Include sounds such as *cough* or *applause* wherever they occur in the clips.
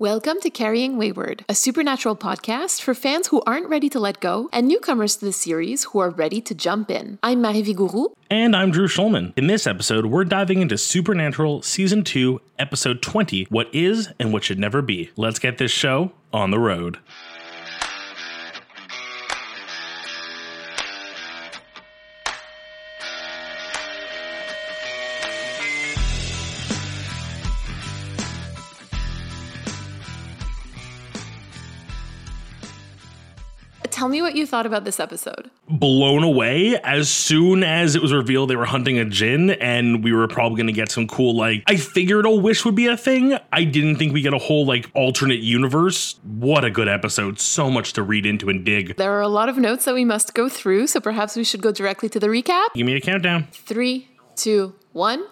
Welcome to Carrying Wayward, a supernatural podcast for fans who aren't ready to let go and newcomers to the series who are ready to jump in. I'm Marie Vigourou. And I'm Drew Schulman. In this episode, we're diving into Supernatural Season 2, Episode 20 What Is and What Should Never Be. Let's get this show on the road. Tell me what you thought about this episode. Blown away as soon as it was revealed they were hunting a Jinn, and we were probably going to get some cool, like, I figured a wish would be a thing. I didn't think we get a whole, like, alternate universe. What a good episode. So much to read into and dig. There are a lot of notes that we must go through, so perhaps we should go directly to the recap. Give me a countdown. Three, two, one.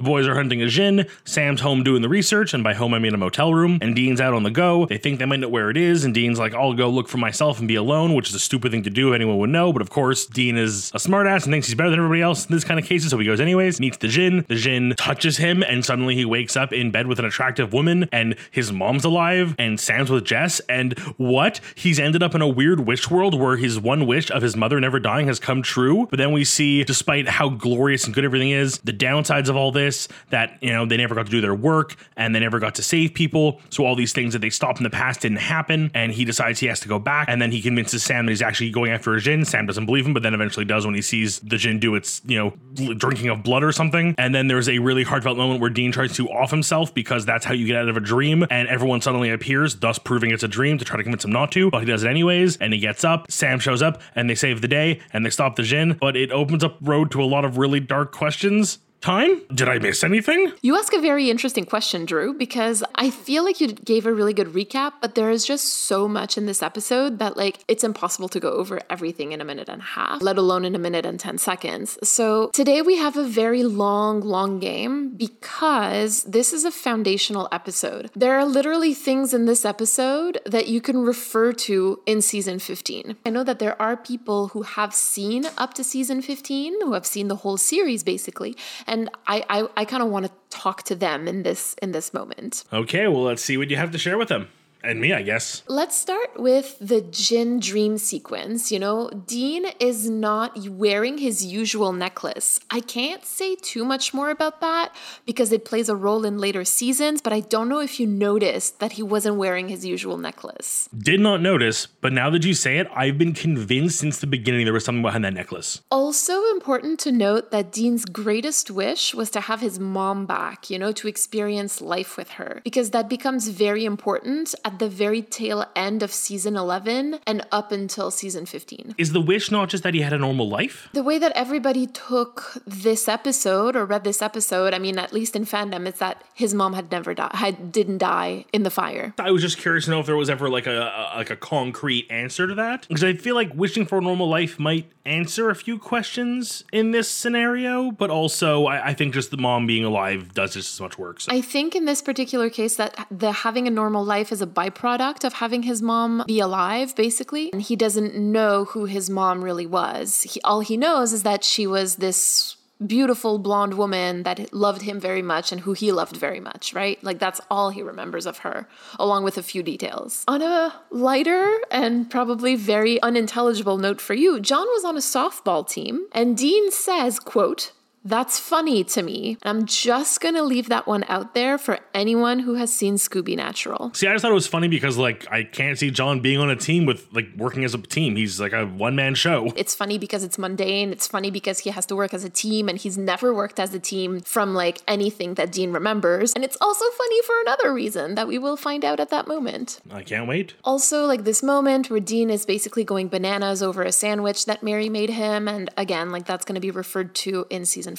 The boys are hunting a Jinn. Sam's home doing the research, and by home I mean a motel room. And Dean's out on the go. They think they might know where it is, and Dean's like, I'll go look for myself and be alone, which is a stupid thing to do. Anyone would know. But of course, Dean is a smartass and thinks he's better than everybody else in this kind of cases, so he goes anyways. Meets the Jinn. The Jinn touches him, and suddenly he wakes up in bed with an attractive woman, and his mom's alive, and Sam's with Jess. And what? He's ended up in a weird wish world where his one wish of his mother never dying has come true. But then we see, despite how glorious and good everything is, the downsides of all this that you know they never got to do their work and they never got to save people. So all these things that they stopped in the past didn't happen. And he decides he has to go back. And then he convinces sam that he's actually going after a Jinn sam doesn't believe him but then eventually does when he sees the Jinn do its you know drinking of blood or something. And then there's a really heartfelt moment where dean tries to off himself because that's how you get out of a dream. And everyone suddenly appears thus proving it's a dream to try to convince him not to but he does it anyways. And he gets up. Sam shows up and they save the day and they stop the Jinn but it opens up road to a lot of really dark questions time? Did I miss anything? You ask a very interesting question, Drew, because I feel like you gave a really good recap, but there is just so much in this episode that, like, it's impossible to go over everything in a minute and a half, let alone in a minute and 10 seconds. So today we have a very long, long game because this is a foundational episode. There are literally things in this episode that you can refer to in season 15. I know that there are people who have seen up to season 15, who have seen the whole series basically and I I, I kind of want to talk to them in this in this moment. Okay, well let's see what you have to share with them and me, I guess. Let's start with the Jinn dream sequence. You know, Dean is not wearing his usual necklace. I can't say too much more about that because it plays a role in later seasons, but I don't know if you noticed that he wasn't wearing his usual necklace. Did not notice, but now that you say it, I've been convinced since the beginning there was something behind that necklace. Also important to note that Dean's greatest wish was to have his mom back, you know, to experience life with her, because that becomes very important at the very tail end of season 11 and up until season 15. Is the wish not just that he had a normal life? The way that everybody took this episode or read this episode, I mean, at least in fandom, it's that his mom had never died, had, didn't die in the fire. I was just curious to know if there was ever like a, a like a concrete answer to that because I feel like wishing for a normal life might answer a few questions in this scenario, but also I, I think just the mom being alive does just as much work. So. I think in this particular case that the having a normal life is a byproduct of having his mom be alive, basically. And he doesn't know who his mom really was. He, all he knows is that she was this beautiful blonde woman that loved him very much and who he loved very much, right? Like that's all he remembers of her, along with a few details. On a lighter and probably very unintelligible note for you, John was on a softball team and Dean says, quote, that's funny to me. And I'm just going to leave that one out there for anyone who has seen Scooby Natural. See, I just thought it was funny because, like, I can't see John being on a team with, like, working as a team. He's like a one man show. *laughs* It's funny because it's mundane. It's funny because he has to work as a team and he's never worked as a team from, like, anything that Dean remembers. And it's also funny for another reason that we will find out at that moment. I can't wait. Also, like, this moment where Dean is basically going bananas over a sandwich that Mary made him. And again, like, that's going to be referred to in season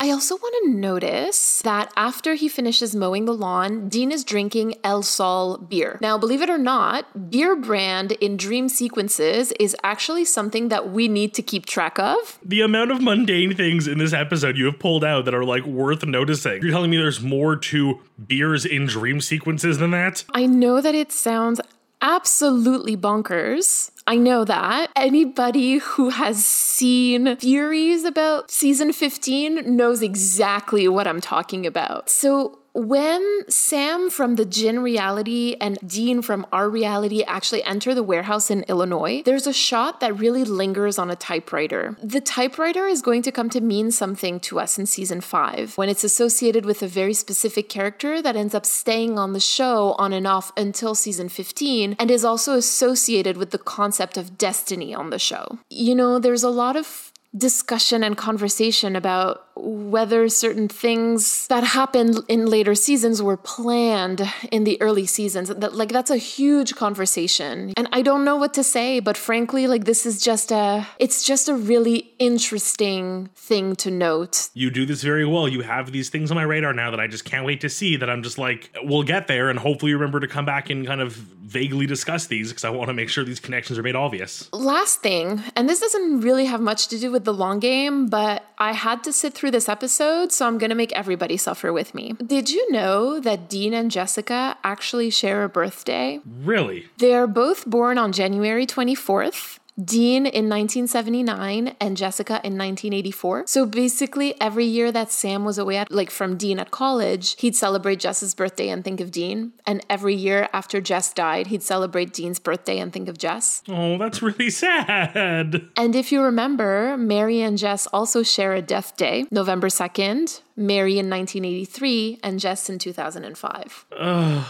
I also want to notice that after he finishes mowing the lawn, Dean is drinking El Sol beer. Now, believe it or not, beer brand in dream sequences is actually something that we need to keep track of. The amount of mundane things in this episode you have pulled out that are like worth noticing. You're telling me there's more to beers in dream sequences than that? I know that it sounds absolutely bonkers. I know that. Anybody who has seen theories about season 15 knows exactly what I'm talking about. So, when Sam from the Jinn reality and Dean from our reality actually enter the warehouse in Illinois, there's a shot that really lingers on a typewriter. The typewriter is going to come to mean something to us in season five when it's associated with a very specific character that ends up staying on the show on and off until season 15 and is also associated with the concept of destiny on the show. You know, there's a lot of discussion and conversation about whether certain things that happened in later seasons were planned in the early seasons. That like that's a huge conversation. And i don't know what to say but frankly like this is just a it's just a really interesting thing to note. You do this very well. You have these things on my radar now that i just can't wait to see that i'm just like we'll get there and hopefully remember to come back and kind of vaguely discuss these because i want to make sure these connections are made obvious. Last thing and this doesn't really have much to do with the long game but i had to sit through this episode, so I'm going to make everybody suffer with me. Did you know that Dean and Jessica actually share a birthday? Really? They are both born on January 24th. Dean in 1979 and Jessica in 1984. So basically, every year that Sam was away, at, like from Dean at college, he'd celebrate Jess's birthday and think of Dean. And every year after Jess died, he'd celebrate Dean's birthday and think of Jess. Oh, that's really *laughs* sad. And if you remember, Mary and Jess also share a death day, November 2nd, Mary in 1983, and Jess in 2005. Ugh.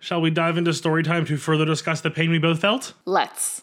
Shall we dive into story time to further discuss the pain we both felt? Let's.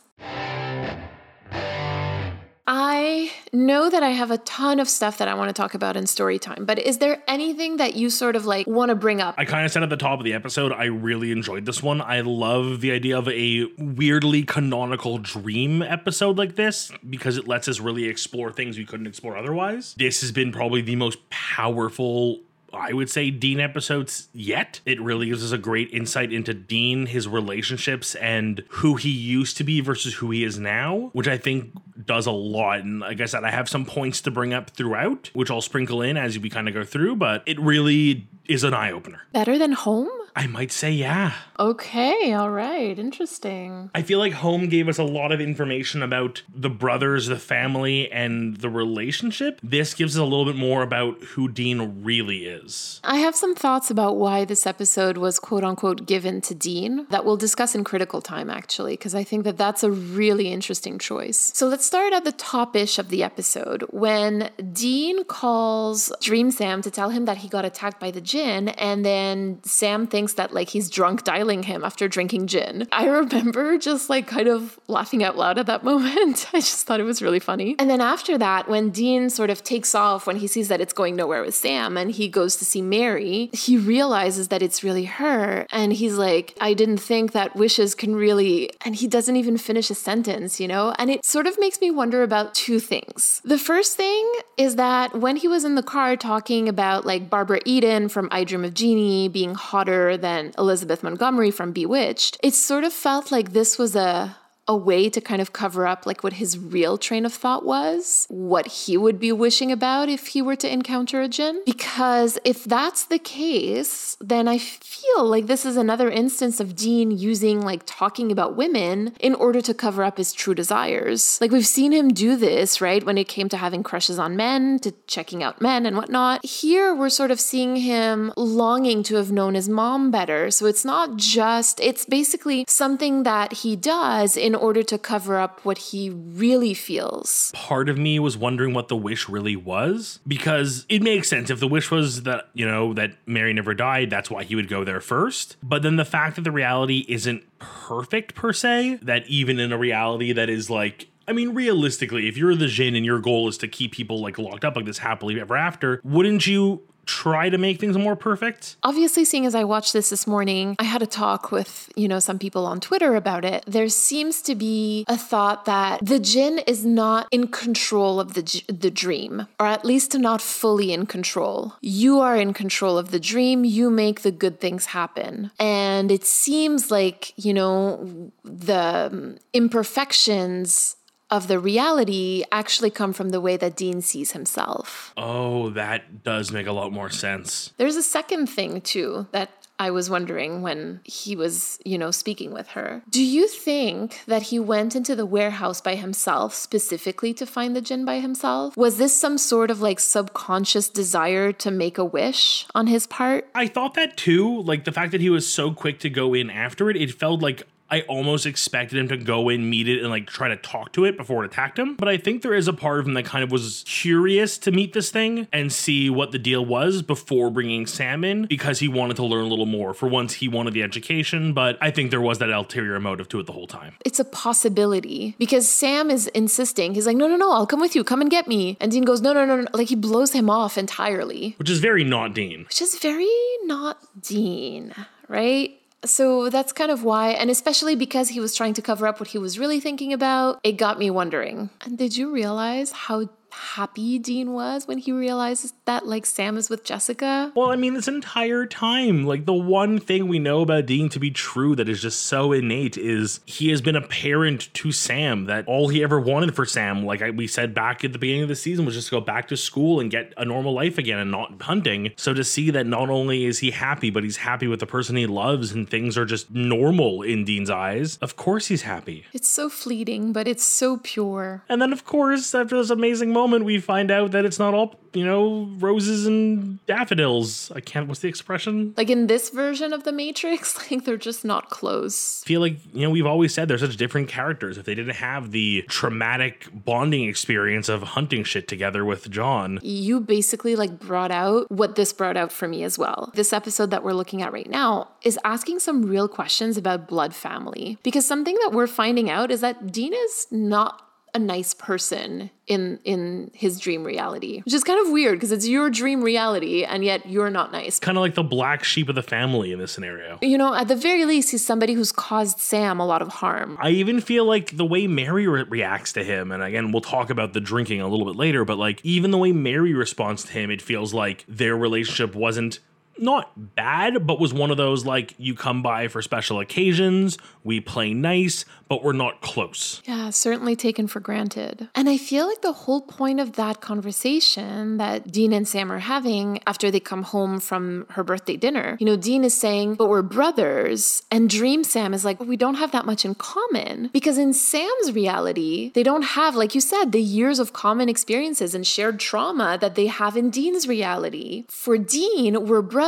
I know that I have a ton of stuff that I want to talk about in story time, but is there anything that you sort of like want to bring up? I kind of said at the top of the episode, I really enjoyed this one. I love the idea of a weirdly canonical dream episode like this because it lets us really explore things we couldn't explore otherwise. This has been probably the most powerful I would say Dean episodes yet. It really gives us a great insight into Dean, his relationships, and who he used to be versus who he is now, which I think does a lot. And like I said, I have some points to bring up throughout, which I'll sprinkle in as we kind of go through, but it really is an eye opener. Better than home? I might say yeah. Okay, all right, interesting. I feel like Home gave us a lot of information about the brothers, the family, and the relationship. This gives us a little bit more about who Dean really is. I have some thoughts about why this episode was quote unquote given to Dean that we'll discuss in critical time, actually, because I think that that's a really interesting choice. So let's start at the top ish of the episode when Dean calls Dream Sam to tell him that he got attacked by the Jinn, and then Sam thinks thinks that like he's drunk dialing him after drinking gin. I remember just like kind of laughing out loud at that *laughs* moment. I just thought it was really funny. And then after that, when Dean sort of takes off when he sees that it's going nowhere with Sam and he goes to see Mary, he realizes that it's really her. And he's like, I didn't think that wishes can really, and he doesn't even finish a sentence, you know? And it sort of makes me wonder about two things. The first thing is that when he was in the car talking about like Barbara Eden from I Dream of Jeannie being hotter than Elizabeth Montgomery from Bewitched, it sort of felt like this was a a way to kind of cover up like what his real train of thought was, what he would be wishing about if he were to encounter a jinn. Because if that's the case, then I feel like this is another instance of Dean using like talking about women in order to cover up his true desires. Like we've seen him do this, right? When it came to having crushes on men, to checking out men and whatnot. Here we're sort of seeing him longing to have known his mom better. So it's not just, it's basically something that he does in order to cover up what he really feels. Part of me was wondering what the wish really was because it makes sense. If the wish was that, you know, that Mary never died, that's why he would go there first. But then the fact that the reality isn't perfect per se, that even in a reality that is like I mean, realistically, if you're the Jinn and your goal is to keep people like locked up like this happily ever after, wouldn't you try to make things more perfect. Obviously, seeing as I watched this this morning, I had a talk with, you know, some people on Twitter about it. There seems to be a thought that the jinn is not in control of the the dream, or at least not fully in control. You are in control of the dream. You make the good things happen. And it seems like, you know, the um, imperfections of the reality actually come from the way that Dean sees himself. Oh, that does make a lot more sense. There's a second thing, too, that I was wondering when he was, you know, speaking with her. Do you think that he went into the warehouse by himself specifically to find the Jinn by himself? Was this some sort of like subconscious desire to make a wish on his part? I thought that too. Like the fact that he was so quick to go in after it, it felt like I almost expected him to go in, meet it, and like try to talk to it before it attacked him. But I think there is a part of him that kind of was curious to meet this thing and see what the deal was before bringing Sam in because he wanted to learn a little more. For once, he wanted the education, but I think there was that ulterior motive to it the whole time. It's a possibility because Sam is insisting. He's like, no, no, no, I'll come with you. Come and get me. And Dean goes, no, no, no, no. Like he blows him off entirely, Which is very not Dean. which is very not Dean, right? So that's kind of why, and especially because he was trying to cover up what he was really thinking about, it got me wondering. And did you realize how happy Dean was when he realizes that like Sam is with Jessica? Well, I mean, this entire time, like the one thing we know about Dean to be true that is just so innate is he has been a parent to Sam. That all he ever wanted for Sam, like I, we said back at the beginning of the season, was just to go back to school and get a normal life again and not hunting. So to see that not only is he happy, but he's happy with the person he loves and things are just normal in Dean's eyes, of course he's happy. It's so fleeting, but it's so pure. And then, of course, after this amazing moment, we find out that it's not all, you know, roses and daffodils. I can't, what's the expression? Like in this version of the Matrix, *laughs* like they're just not close. feel like you know we've always said they're such different characters if they didn't have the traumatic bonding experience of hunting shit together with john You basically like brought out what this brought out for me as well. This episode that we're looking at right now is asking some real questions about blood family because something that we're finding out is that Dean's not a nice person in in his dream reality which is kind of weird because it's your dream reality and yet you're not nice. Kind of like the black sheep of the family in this scenario. You know at the very least he's somebody who's caused sam a lot of harm. I even feel like the way mary re- reacts to him and again we'll talk about the drinking a little bit later but like even the way mary responds to him it feels like their relationship wasn't not bad, but was one of those like you come by for special occasions, we play nice, but we're not close. Yeah, certainly taken for granted. And I feel like the whole point of that conversation that Dean and Sam are having after they come home from her birthday dinner, you know, Dean is saying, but we're brothers. And Dream Sam is like, we don't have that much in common. Because in Sam's reality, they don't have, like you said, the years of common experiences and shared trauma that they have in Dean's reality. For Dean, we're brothers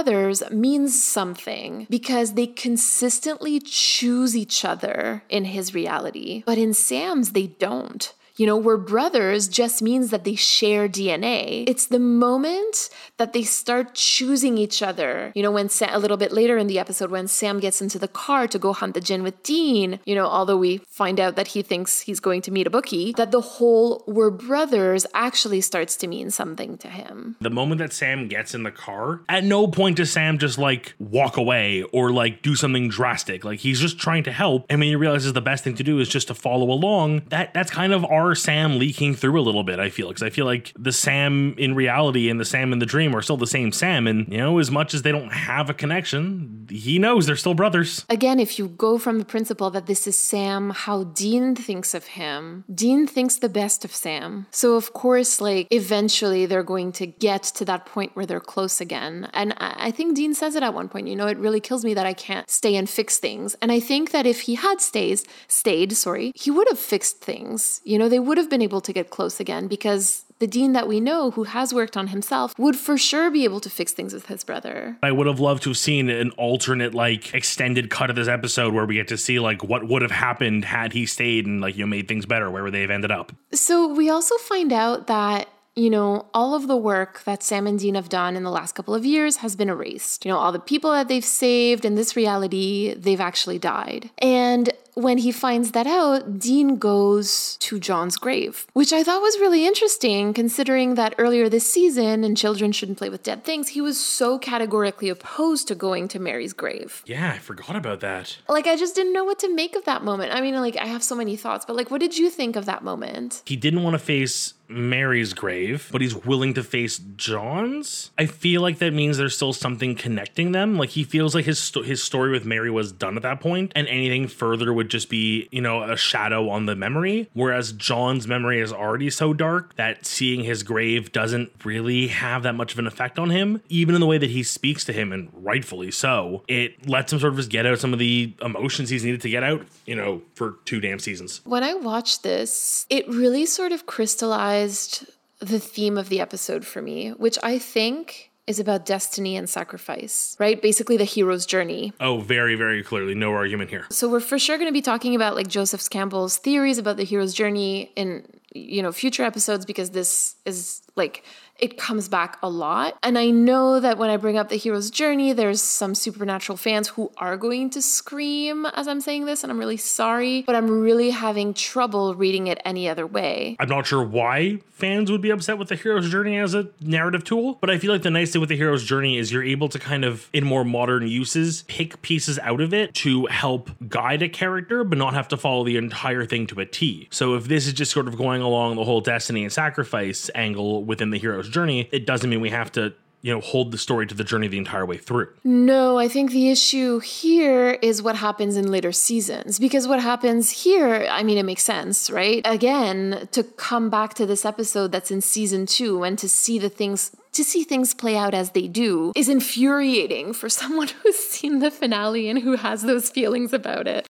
means something because they consistently choose each other in his reality. But in Sam's, they don't. You know, we're brothers just means that they share DNA. It's the moment that they start choosing each other. You know, when Sam, a little bit later in the episode, when Sam gets into the car to go hunt the Jinn with Dean, you know, although we find out that he thinks he's going to meet a bookie, that the whole we're brothers actually starts to mean something to him. The moment that Sam gets in the car, at no point does Sam just like walk away or like do something drastic. Like he's just trying to help. And when he realizes the best thing to do is just to follow along, that that's kind of our Sam leaking through a little bit, I feel. Because I feel like the Sam in reality and the Sam in the dream are still the same Sam. And, you know, as much as they don't have a connection, he knows they're still brothers. Again, if you go from the principle that this is Sam, how Dean thinks of him, Dean thinks the best of Sam. So, of course, like eventually they're going to get to that point where they're close again. And I think Dean says it at one point, you know, it really kills me that I can't stay and fix things. And I think that if he had stays, stayed, sorry, he would have fixed things. You know, they would have been able to get close again because the Dean that we know who has worked on himself would for sure be able to fix things with his brother. I would have loved to have seen an alternate, like, extended cut of this episode where we get to see, like, what would have happened had he stayed and, like, you know, made things better. Where would they have ended up? So we also find out that you know, all of the work that Sam and Dean have done in the last couple of years has been erased. You know, all the people that they've saved in this reality, they've actually died. And when he finds that out, Dean goes to John's grave, which I thought was really interesting considering that earlier this season in Children Shouldn't Play with Dead Things, he was so categorically opposed to going to Mary's grave. Yeah, I forgot about that. Like, I just didn't know what to make of that moment. I mean, like, I have so many thoughts, but like, what did you think of that moment? He didn't want to face Mary's grave, but he's willing to face John's. I feel like that means there's still something connecting them. Like he feels like his sto- his story with Mary was done at that point, and anything further would would just be, you know, a shadow on the memory. Whereas John's memory is already so dark that seeing his grave doesn't really have that much of an effect on him, even in the way that he speaks to him, and rightfully so. It lets him sort of just get out some of the emotions he's needed to get out, you know, for two damn seasons. When I watched this, it really sort of crystallized the theme of the episode for me, which I think is about destiny and sacrifice, right? Basically, the hero's journey. Oh, very, very clearly. No argument here. So, we're for sure going to be talking about like Joseph Campbell's theories about the hero's journey in, you know, future episodes because this is like it comes back a lot. And I know that when I bring up the hero's journey, there's some supernatural fans who are going to scream as I'm saying this, and I'm really sorry, but I'm really having trouble reading it any other way. I'm not sure why fans would be upset with the hero's journey as a narrative tool, but I feel like the nice thing with the hero's journey is you're able to kind of, in more modern uses, pick pieces out of it to help guide a character, but not have to follow the entire thing to a T. So if this is just sort of going along the whole destiny and sacrifice angle within the hero's journey, it doesn't mean we have to you know hold the story to the journey the entire way through. No, I think the issue here is what happens in later seasons because what happens here, I mean it makes sense, right? Again, to come back to this episode that's in season 2 and to see the things to see things play out as they do is infuriating for *laughs* someone who's seen the finale and who has those feelings about it.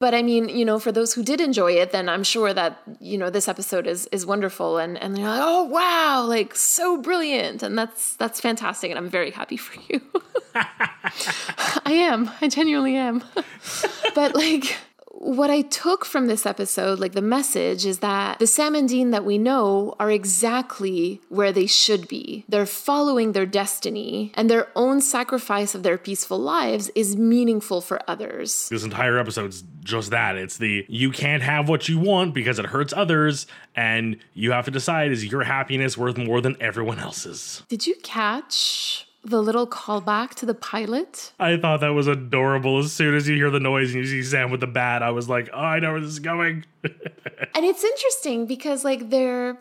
But I mean, you know, for those who did enjoy it, then I'm sure that, you know, this episode is is wonderful and and they're like, "Oh, wow, like so brilliant." And that's that's fantastic and I'm very happy for you. *laughs* *laughs* I am. I genuinely am. *laughs* but like what I took from this episode, like the message, is that the Sam and Dean that we know are exactly where they should be. They're following their destiny, and their own sacrifice of their peaceful lives is meaningful for others. This entire episode's just that. It's the you can't have what you want because it hurts others, and you have to decide is your happiness worth more than everyone else's. Did you catch the little callback to the pilot. I thought that was adorable. As soon as you hear the noise and you see Sam with the bat, I was like, oh, I know where this is going. *laughs* and it's interesting because, like, they're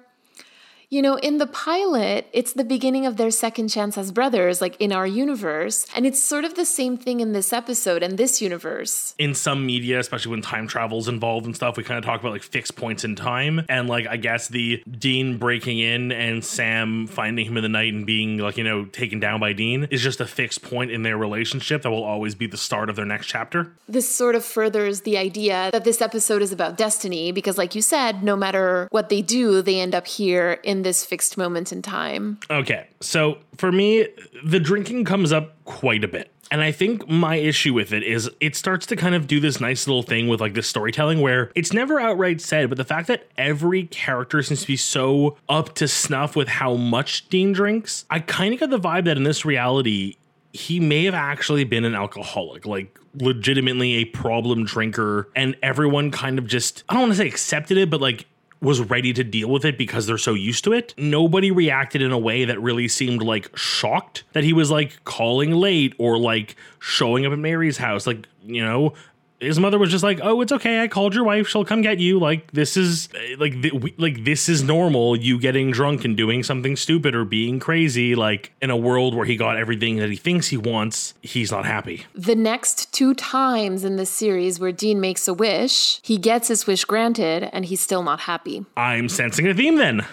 you know, in the pilot, it's the beginning of their second chance as brothers, like in our universe. And it's sort of the same thing in this episode and this universe. In some media, especially when time travel's involved and stuff, we kind of talk about like fixed points in time. And like, I guess the Dean breaking in and Sam finding him in the night and being like, you know, taken down by Dean is just a fixed point in their relationship that will always be the start of their next chapter. This sort of furthers the idea that this episode is about destiny because, like you said, no matter what they do, they end up here in this fixed moment in time. Okay. So for me, the drinking comes up quite a bit. And I think my issue with it is it starts to kind of do this nice little thing with like this storytelling where it's never outright said, but the fact that every character seems to be so up to snuff with how much Dean drinks, I kind of got the vibe that in this reality, he may have actually been an alcoholic, like legitimately a problem drinker, and everyone kind of just, I don't want to say accepted it, but like was ready to deal with it because they're so used to it. Nobody reacted in a way that really seemed like shocked that he was like calling late or like showing up at Mary's house. Like, you know, his mother was just like, "Oh, it's okay. I called your wife. She'll come get you. Like this is like th- we, like this is normal. You getting drunk and doing something stupid or being crazy. Like in a world where he got everything that he thinks he wants, he's not happy." The next two times in this series where Dean makes a wish, he gets his wish granted, and he's still not happy. I'm sensing a theme then.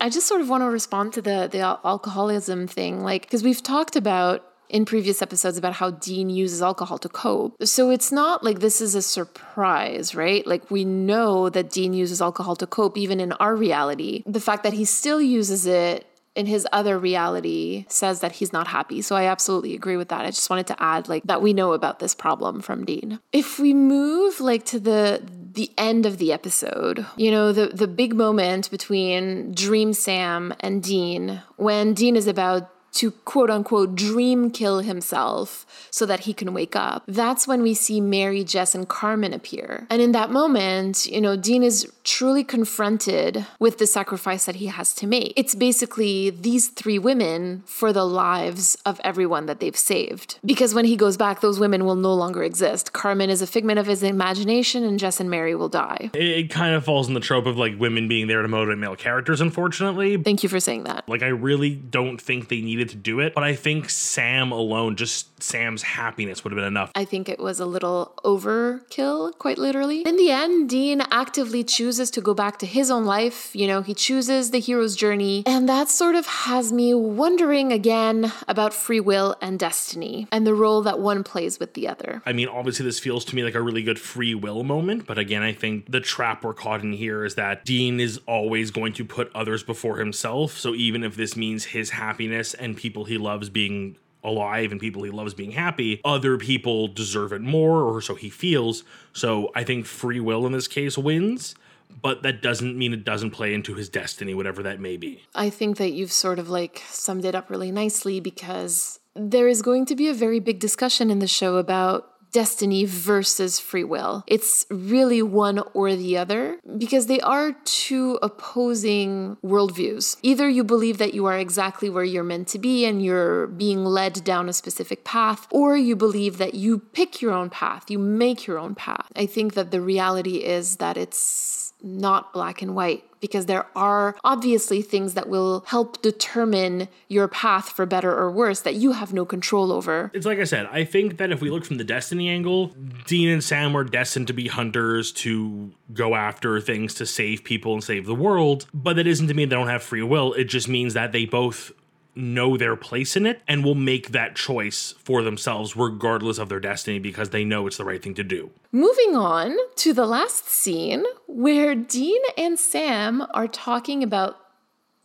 I just sort of want to respond to the the alcoholism thing, like because we've talked about in previous episodes about how Dean uses alcohol to cope. So it's not like this is a surprise, right? Like we know that Dean uses alcohol to cope even in our reality. The fact that he still uses it in his other reality says that he's not happy. So I absolutely agree with that. I just wanted to add like that we know about this problem from Dean. If we move like to the the end of the episode, you know, the the big moment between Dream Sam and Dean when Dean is about to quote unquote dream kill himself so that he can wake up. That's when we see Mary, Jess, and Carmen appear. And in that moment, you know, Dean is truly confronted with the sacrifice that he has to make. It's basically these three women for the lives of everyone that they've saved. Because when he goes back, those women will no longer exist. Carmen is a figment of his imagination, and Jess and Mary will die. It, kind of falls in the trope of like women being there to motivate male characters, unfortunately. Thank you for saying that. Like, I really don't think they need needed to do it. But I think Sam alone, just Sam's happiness would have been enough. I think it was a little overkill, quite literally. In the end, Dean actively chooses to go back to his own life. You know, he chooses the hero's journey. And that sort of has me wondering again about free will and destiny and the role that one plays with the other. I mean, obviously, this feels to me like a really good free will moment. But again, I think the trap we're caught in here is that Dean is always going to put others before himself. So even if this means his happiness and people he loves being alive and people he loves being happy, other people deserve it more, or so he feels. So I think free will in this case wins, but that doesn't mean it doesn't play into his destiny, whatever that may be. I think that you've sort of like summed it up really nicely because there is going to be a very big discussion in the show about destiny versus free will. It's really one or the other because they are two opposing worldviews. Either you believe that you are exactly where you're meant to be and you're being led down a specific path, or you believe that you pick your own path, you make your own path. I think that the reality is that it's not black and white because there are obviously things that will help determine your path for better or worse that you have no control over. It's like I said, I think that if we look from the destiny angle, Dean and Sam were destined to be hunters to go after things to save people and save the world. But that isn't to mean they don't have free will. It just means that they both know their place in it and will make that choice for themselves regardless of their destiny because they know it's the right thing to do. Moving on to the last scene where Dean and Sam are talking about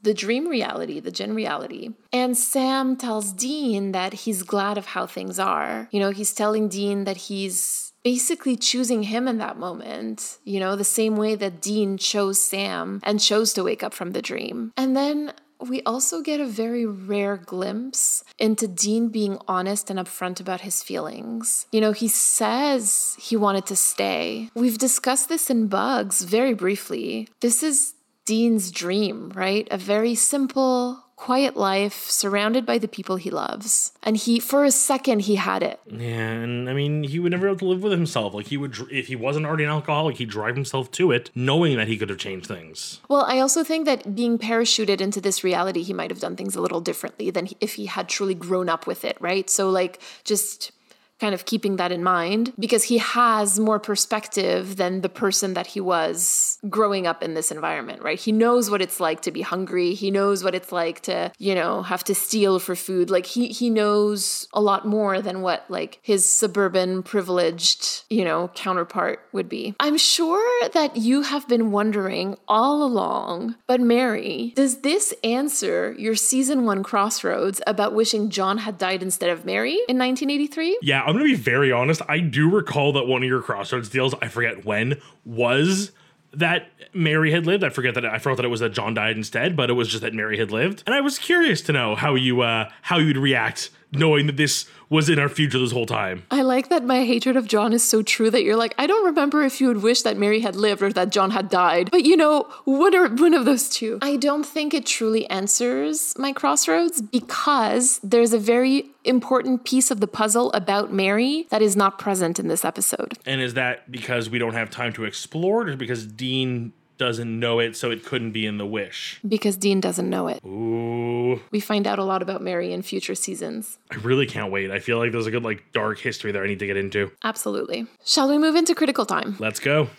the dream reality, the Jinn reality. And Sam tells Dean that he's glad of how things are. You know, he's telling Dean that he's basically choosing him in that moment, you know, the same way that Dean chose Sam and chose to wake up from the dream. And then we also get a very rare glimpse into Dean being honest and upfront about his feelings. You know, he says he wanted to stay. We've discussed this in Bugs very briefly. This is Dean's dream, right? A very simple, quiet life surrounded by the people he loves. And he, for a second, he had it. Yeah, and I mean, he would never able to live with himself. Like he would, if he wasn't already an alcoholic, he'd drive himself to it, knowing that he could have changed things. Well, I also think that being parachuted into this reality, he might have done things a little differently than if he had truly grown up with it, right? So, like, just kind of keeping that in mind because he has more perspective than the person that he was growing up in this environment, right? He knows what it's like to be hungry. He knows what it's like to, you know, have to steal for food. Like he he knows a lot more than what like his suburban privileged, you know, counterpart would be. I'm sure that you have been wondering all along, but Mary, does this answer your season 1 crossroads about wishing John had died instead of Mary in 1983? Yeah, I'm gonna be very honest. I do recall that one of your crossroads deals, I forget when, was that Mary had lived. I forget that I forgot that it was that John died instead, but it was just that Mary had lived. And I was curious to know how you uh how you'd react knowing that this was in our future this whole time. I like that my hatred of John is so true that you're like, I don't remember if you would wish that Mary had lived or that John had died. But you know, one or one of those two. I don't think it truly answers my crossroads because there's a very important piece of the puzzle about Mary that is not present in this episode. And is that because we don't have time to explore it or because Dean doesn't know it so it couldn't be in the wish? Because Dean doesn't know it. Ooh. We find out a lot about Mary in future seasons. I really can't wait. I feel like there's a good like dark history there I need to get into. Absolutely. Shall we move into critical time? Let's go.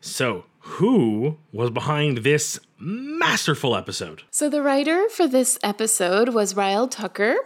So, who was behind this masterful episode? So, the writer for this episode was Raelle Tucker.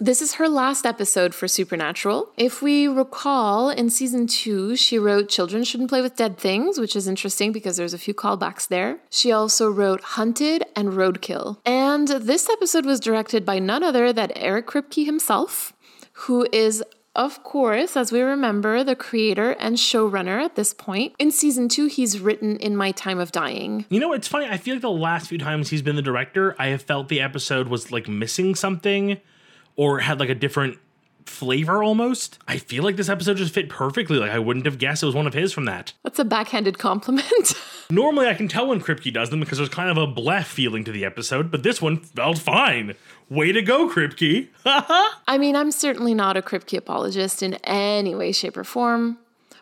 This is her last episode for Supernatural. If we recall, in season two, she wrote Children Shouldn't Play with Dead Things, which is interesting because there's a few callbacks there. She also wrote Hunted and Roadkill. And this episode was directed by none other than Eric Kripke himself, who is of course, as we remember, the creator and showrunner at this point. In season two, he's written In My Time of Dying. You know, it's funny. I feel like the last few times he's been the director, I have felt the episode was like missing something or had like a different flavor almost. I feel like this episode just fit perfectly. Like I wouldn't have guessed it was one of his from that. That's a backhanded compliment. *laughs* Normally I can tell when Kripke does them because there's kind of a bleh feeling to the episode, but this one felt fine. Way to go, Kripke. *laughs* I mean, I'm certainly not a Kripke apologist in any way, shape, or form.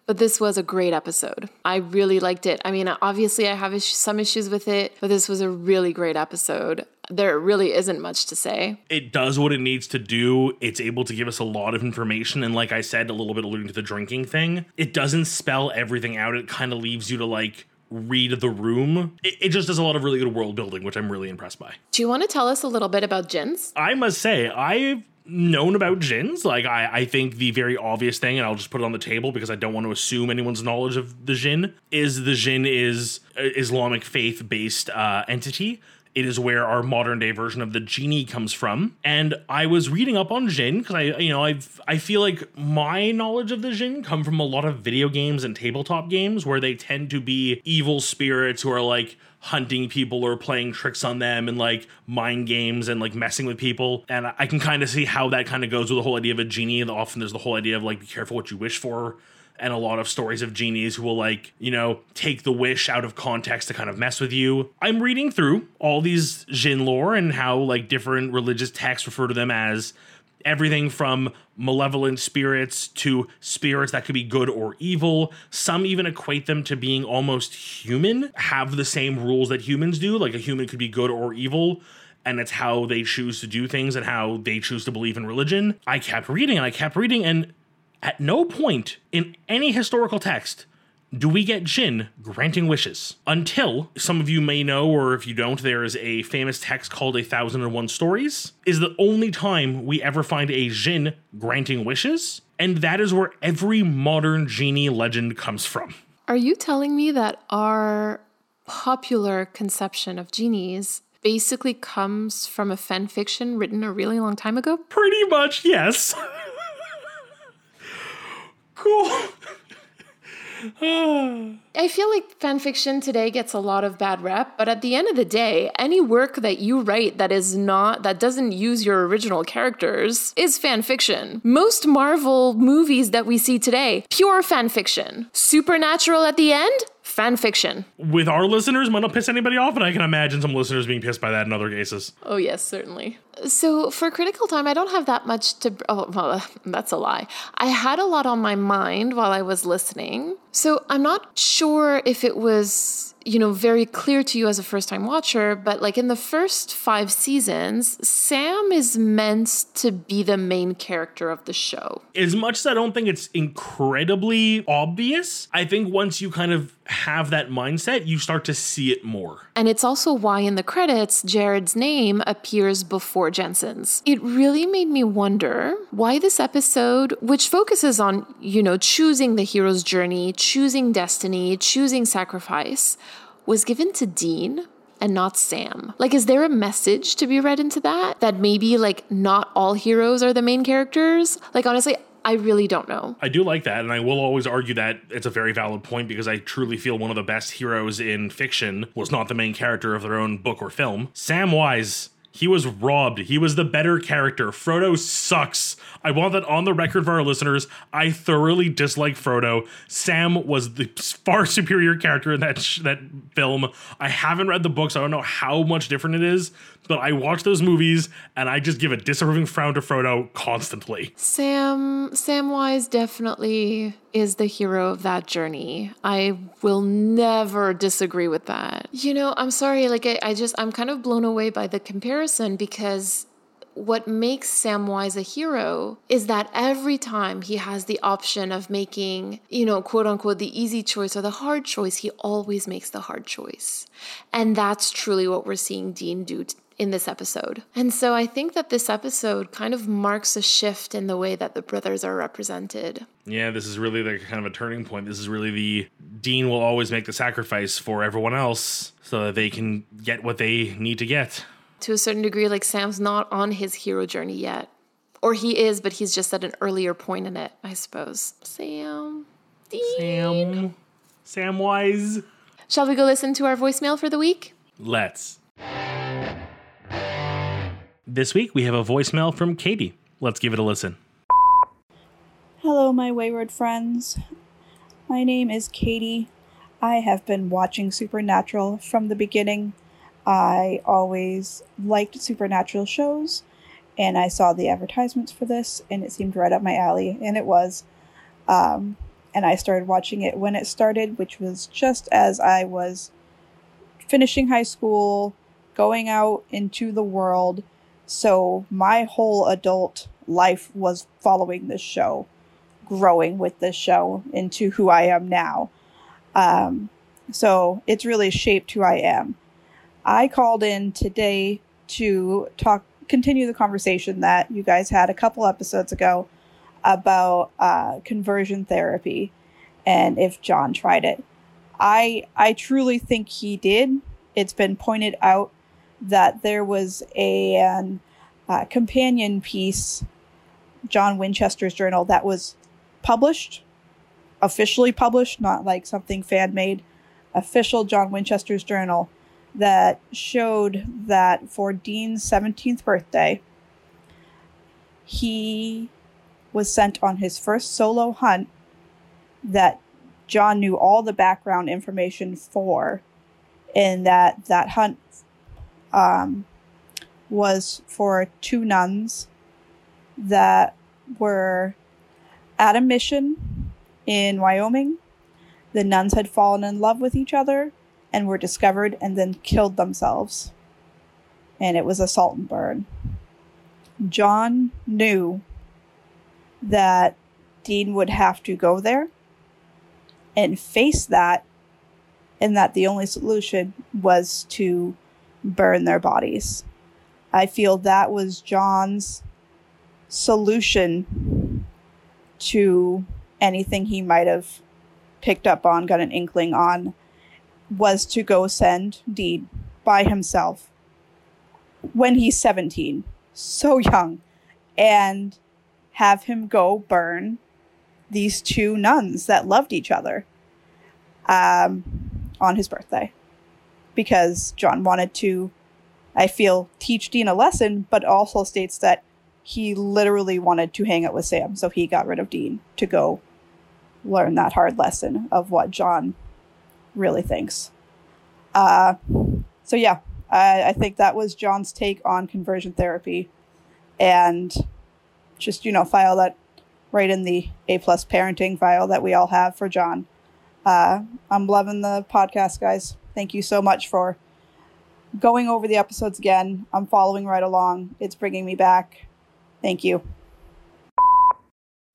But this was a great episode. I really liked it. I mean, obviously, I have some issues with it, but this was a really great episode. there really isn't much to say. It does what it needs to do. It's able to give us a lot of information. And like I said, a little bit alluding to the drinking thing, it doesn't spell everything out. It kind of leaves you to like read the room. It, it, just does a lot of really good world building, which I'm really impressed by. Do you want to tell us a little bit about Djinns? I must say, I've known about Djinns. Like, I, I think the very obvious thing, and I'll just put it on the table because I don't want to assume anyone's knowledge of the Djinn, is the Djinn is Islamic faith based uh, entity it is where our modern day version of the genie comes from. And I was reading up on Djinn because I, you know, I've, I feel like my knowledge of the Djinn come from a lot of video games and tabletop games where they tend to be evil spirits who are like hunting people or playing tricks on them and like mind games and like messing with people. And I can kind of see how that kind of goes with the whole idea of a genie. And Often there's the whole idea of like be careful what you wish for and a lot of stories of genies who will like you know take the wish out of context to kind of mess with you i'm reading through all these Djinn lore and how like different religious texts refer to them as everything from malevolent spirits to spirits that could be good or evil. Some even equate them to being almost human, have the same rules that humans do. Like a human could be good or evil, and it's how they choose to do things and how they choose to believe in religion. I kept reading and I kept reading, and at no point in any historical text do we get Djinn granting wishes. Until some of you may know, or if you don't, there is a famous text called A Thousand and One Stories, is the only time we ever find a Djinn granting wishes, and that is where every modern genie legend comes from. Are you telling me that our popular conception of genies basically comes from a fan fiction written a really long time ago? Pretty much, yes. *laughs* cool. *sighs* I feel like fan fiction today gets a lot of bad rep, but at the end of the day, any work that you write that is not that doesn't use your original characters is fan fiction. Most Marvel movies that we see today, pure fan fiction. Supernatural at the end, fan fiction. With our listeners, might not piss anybody off, and I can imagine some listeners being pissed by that in other cases. Oh, yes, certainly. So for critical time, I don't have that much to. Oh, well, *laughs* that's a lie. I had a lot on my mind while I was listening. So I'm not sure if it was you know, very clear to you as a first time watcher, but like in the first five seasons, Sam is meant to be the main character of the show. As much as I don't think it's incredibly obvious, I think once you kind of have that mindset, you start to see it more. And it's also why in the credits, Jared's name appears before Jensen's. It really made me wonder why this episode, which focuses on, you know, choosing the hero's journey, choosing destiny, choosing sacrifice, was given to Dean and not Sam? Like, is there a message to be read into that? That maybe, like, not all heroes are the main characters? Like, honestly, I really don't know. I do like that, and I will always argue that it's a very valid point because I truly feel one of the best heroes in fiction was not the main character of their own book or film. Samwise he was robbed. He was the better character. Frodo sucks. I want that on the record for our listeners. I thoroughly dislike Frodo. Sam was the far *laughs* superior character in that sh- that film. I haven't read the books. I don't know how much different it is, but I watch those movies and I just give a disapproving frown to Frodo constantly. Sam Samwise definitely is the hero of that journey. I will never disagree with that. You know, I'm sorry, like I, I just I'm kind of blown away by the comparison because what makes Samwise a hero is that every time he has the option of making, you know, quote unquote, the easy choice or the hard choice, he always makes the hard choice. And that's truly what we're seeing Dean do in this episode. And so I think that this episode kind of marks a shift in the way that the brothers are represented. Yeah, this is really like kind of a turning point. This is really the Dean will always make the sacrifice for everyone else so that they can get what they need to get. To a certain degree, like Sam's not on his hero journey yet. Or he is, but he's just at an earlier point in it, I suppose. Sam. Dean. Sam. Samwise. Shall we go listen to our voicemail for the week? Let's. This week we have a voicemail from Katie. Let's give it a listen. Hello, my wayward friends. My name is Katie. I have been watching Supernatural from the beginning. I always liked supernatural shows, and I saw the advertisements for this, and it seemed right up my alley, and it was. Um, and I started watching it when it started, which was just as I was finishing high school, going out into the world. So my whole adult life was following this show, growing with this show into who I am now. Um, so it's really shaped who I am. I called in today to talk, continue the conversation that you guys had a couple episodes ago about uh, conversion therapy and if John tried it. I I truly think he did. It's been pointed out that there was a an, uh, companion piece, John Winchester's journal, that was published, officially published, not like something fan made, official John Winchester's journal that showed that for Dean's 17th birthday, he was sent on his first solo hunt that John knew all the background information for, and that that hunt um, was for two nuns that were at a mission in Wyoming. The nuns had fallen in love with each other and were discovered and then killed themselves. And it was a salt and burn. John knew that Dean would have to go there and face that, and that the only solution was to burn their bodies. I feel that was John's solution to anything he might have picked up on, got an inkling on, was to go send Dean by himself when he's 17, so young, and have him go burn these two nuns that loved each other um, on his birthday. Because John wanted to, I feel, teach Dean a lesson, but also states that he literally wanted to hang out with Sam, so he got rid of Dean to go learn that hard lesson of what John really thinks. Uh, so yeah, I, I think that was John's take on conversion therapy, and just you know file that right in the A plus parenting file that we all have for John. Uh, I'm loving the podcast, guys. Thank you so much for going over the episodes again. I'm following right along. It's bringing me back. Thank you.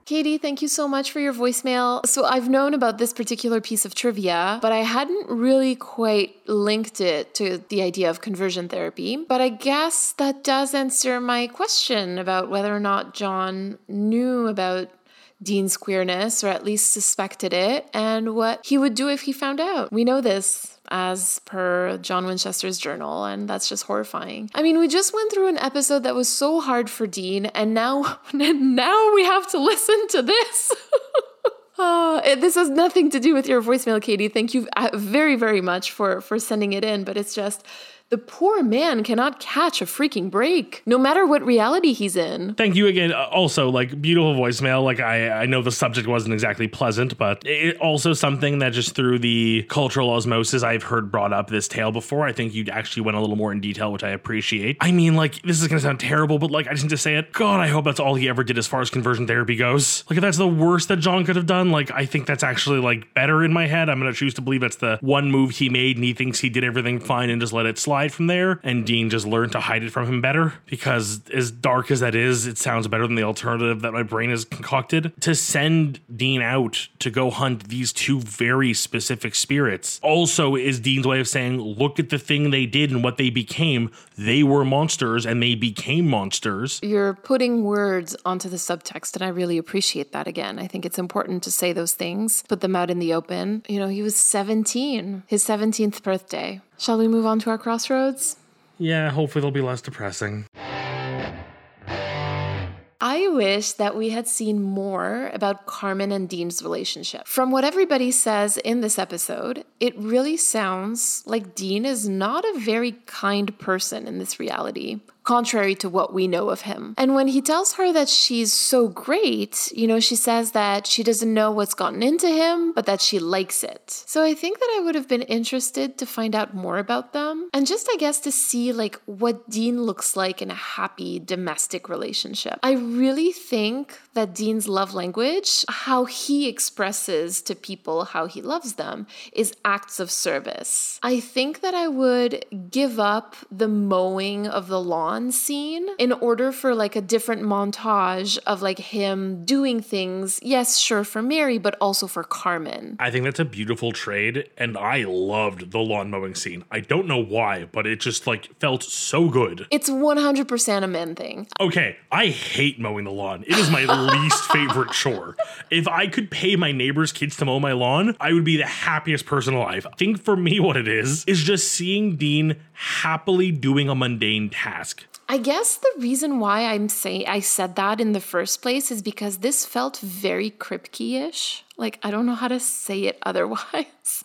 Katie, thank you so much for your voicemail. So, I've known about this particular piece of trivia, but I hadn't really quite linked it to the idea of conversion therapy. But I guess that does answer my question about whether or not John knew about Dean's queerness, or at least suspected it, and what he would do if he found out. We know this as per John Winchester's journal, and that's just horrifying. I mean, we just went through an episode that was so hard for Dean, and now, *laughs* now we have to listen to this. *laughs* Oh, this has nothing to do with your voicemail, Katie. Thank you uh, very, very much for for sending it in. But it's just the poor man cannot catch a freaking break, no matter what reality he's in. Thank you again. Uh, also, like beautiful voicemail. Like I, I know the subject wasn't exactly pleasant, but it also something that just through the cultural osmosis I've heard brought up this tale before. I think you actually went a little more in detail, which I appreciate. I mean, like this is gonna sound terrible, but like I just need to say it. God, I hope that's all he ever did as far as conversion therapy goes. Like if that's the worst that John could have done, like I think that's actually like better in my head. I'm gonna choose to believe that's the one move he made, and he thinks he did everything fine and just let it slide from there. And Dean just learned to hide it from him better because, as dark as that is, it sounds better than the alternative that my brain has concocted. To send Dean out to go hunt these two very specific spirits also is Dean's way of saying, look at the thing they did and what they became. They were monsters and they became monsters. You're putting words onto the subtext, and I really appreciate that again. I think it's important to say those things, put them out in the open. You know, he was 17, his 17th birthday. Shall we move on to our crossroads? Yeah, hopefully they'll be less depressing. I wish that we had seen more about Carmen and Dean's relationship. From what everybody says in this episode, it really sounds like Dean is not a very kind person in this reality. Contrary to what we know of him. And when he tells her that she's so great, you know, she says that she doesn't know what's gotten into him, but that she likes it. So I think that I would have been interested to find out more about them and just, I guess, to see like what Dean looks like in a happy domestic relationship. I really think that Dean's love language, how he expresses to people how he loves them, is acts of service. I think that I would give up the mowing of the lawn scene in order for like a different montage of like him doing things, yes, sure, for Mary, but also for Carmen. I think that's a beautiful trade, and I loved the lawn mowing scene. I don't know why, but it just like felt so good. It's 100% a men thing. Okay, I hate mowing the lawn. It is my *laughs* least favorite chore. If I could pay my neighbor's kids to mow my lawn, I would be the happiest person alive. I think for me, what it is, is just seeing Dean happily doing a mundane task. I guess the reason why I'm saying I said that in the first place is because this felt very Kripke-ish. Like I don't know how to say it *laughs* otherwise.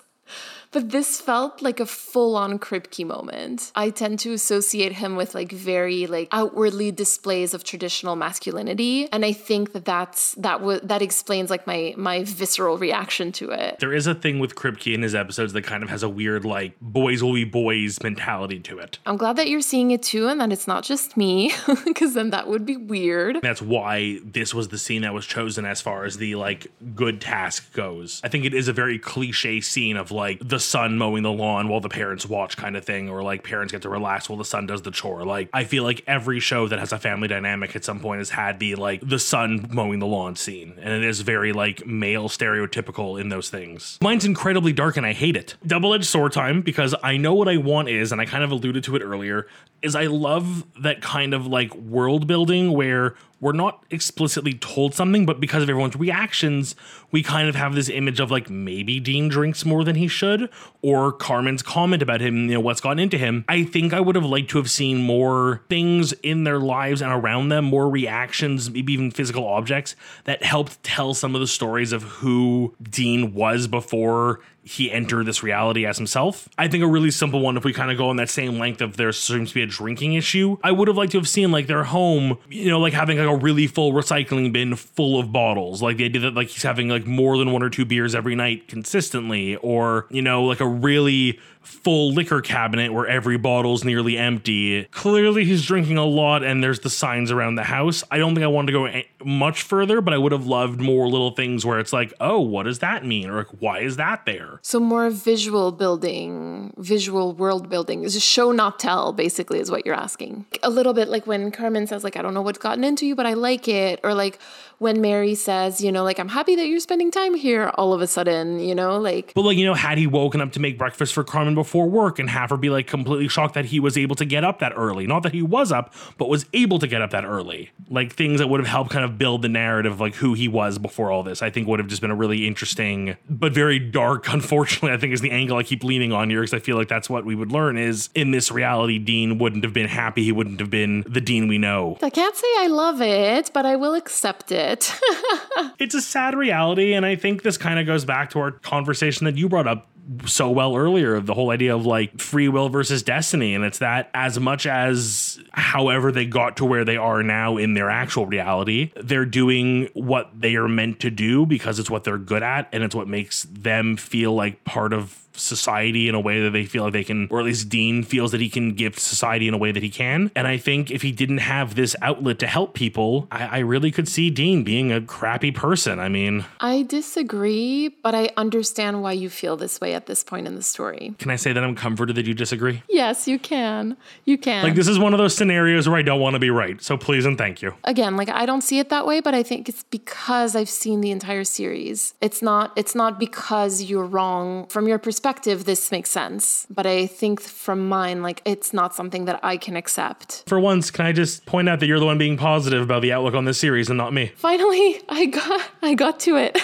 But this felt like a full-on Kripke moment. I tend to associate him with like very like outwardly displays of traditional masculinity, and I think that that's that w- that explains like my my visceral reaction to it. There is a thing with Kripke in his episodes that kind of has a weird like boys will be boys mentality to it. I'm glad that you're seeing it too, and that it's not just me, *laughs* because then that would be weird. That's why this was the scene that was chosen as far as the like good task goes. I think it is a very cliche scene of like the son mowing the lawn while the parents watch kind of thing, or like parents get to relax while the son does the chore. Like I feel like every show that has a family dynamic at some point has had the like the son mowing the lawn scene, and it is very like male stereotypical in those things. Mine's incredibly dark and I hate it. Double edged sword time because I know what I want is, and I kind of alluded to it earlier, is I love that kind of like world building where we're not explicitly told something, but because of everyone's reactions, we kind of have this image of like maybe Dean drinks more than he should, or Carmen's comment about him, you know, what's gotten into him. I think I would have liked to have seen more things in their lives and around them, more reactions, maybe even physical objects that helped tell some of the stories of who Dean was before he entered this reality as himself. I think a really simple one, if we kind of go on that same length of there seems to be a drinking issue, I would have liked to have seen like their home, you know, like having like a really full recycling bin full of bottles. Like the idea that like he's having like more than one or two beers every night consistently, or, you know, like a really full liquor cabinet where every bottle's nearly empty. Clearly, he's drinking a lot, and there's the signs around the house. I don't think I wanted to go a- much further, but I would have loved more little things where it's like, oh, what does that mean? Or like, why is that there? So more visual building, visual world building. Is show not tell, basically, is what you're asking. A little bit like when Carmen says, like, I don't know what's gotten into you, but I like it. Or like when Mary says, you know, like, I'm happy that you're spending time here all of a sudden, you know, like But like, you know, had he woken up to make breakfast for Carmen before work and have her be like completely shocked that he was able to get up that early. Not that he was up, but was able to get up that early. Like things that would have helped kind of build the narrative of like who he was before all this, I think would have just been a really interesting, but very dark, *laughs* unfortunately, I think is the angle I keep leaning on here because I feel like that's what we would learn is in this reality, Dean wouldn't have been happy. He wouldn't have been the Dean we know. I can't say I love it, but I will accept it. *laughs* It's a sad reality. And I think this kind of goes back to our conversation that you brought up so well earlier of the whole idea of like free will versus destiny. And it's that as much as however they got to where they are now in their actual reality, they're doing what they are meant to do because it's what they're good at and it's what makes them feel like part of society in a way that they feel like they can, or at least Dean feels that he can give society in a way that he can. And I think if he didn't have this outlet to help people, I, I really could see Dean being a crappy person. I mean, I disagree, but I understand why you feel this way at this point in the story. can I say that I'm comforted that you disagree? Yes, you can. You can. Like, this is one of those scenarios where I don't want to be right. So please and thank you. again like i don't see it that way but i think it's because i've seen the entire series it's not it's not because you're wrong from your perspective this makes sense but i think from mine like it's not something that i can accept For once, can I just point out that you're the one being positive about the outlook on this series and not me? finally i got i got to it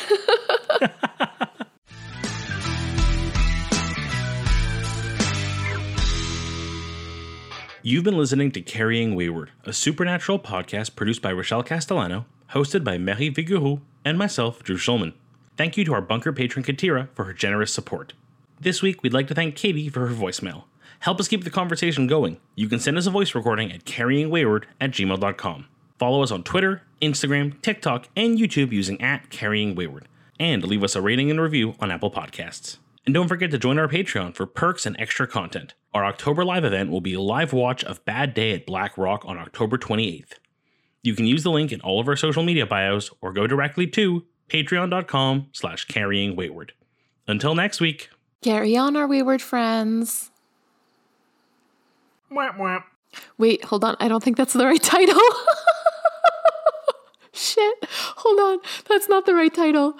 *laughs* You've been listening to Carrying Wayward, a supernatural podcast produced by Rochelle Castellano, hosted by Marie Vigouroux, and myself, Drew Schulman. Thank you to our bunker patron Katira for her generous support. This week, we'd like to thank Katie for her voicemail. Help us keep the conversation going. You can send us a voice recording at carryingwayward at gmail.com. Follow us on Twitter, Instagram, TikTok, and YouTube using at carryingwayward. And leave us a rating and review on Apple Podcasts. And don't forget to join our Patreon for perks and extra content. Our October live event will be a live watch of Bad Day at Black Rock on October 28th. You can use the link in all of our social media bios or go directly to patreon.com slash carryingwayward. Until next week. Carry on, our wayward friends. Whap, whap. Wait, hold on. I don't think that's the right title. *laughs* Shit. Hold on. That's not the right title.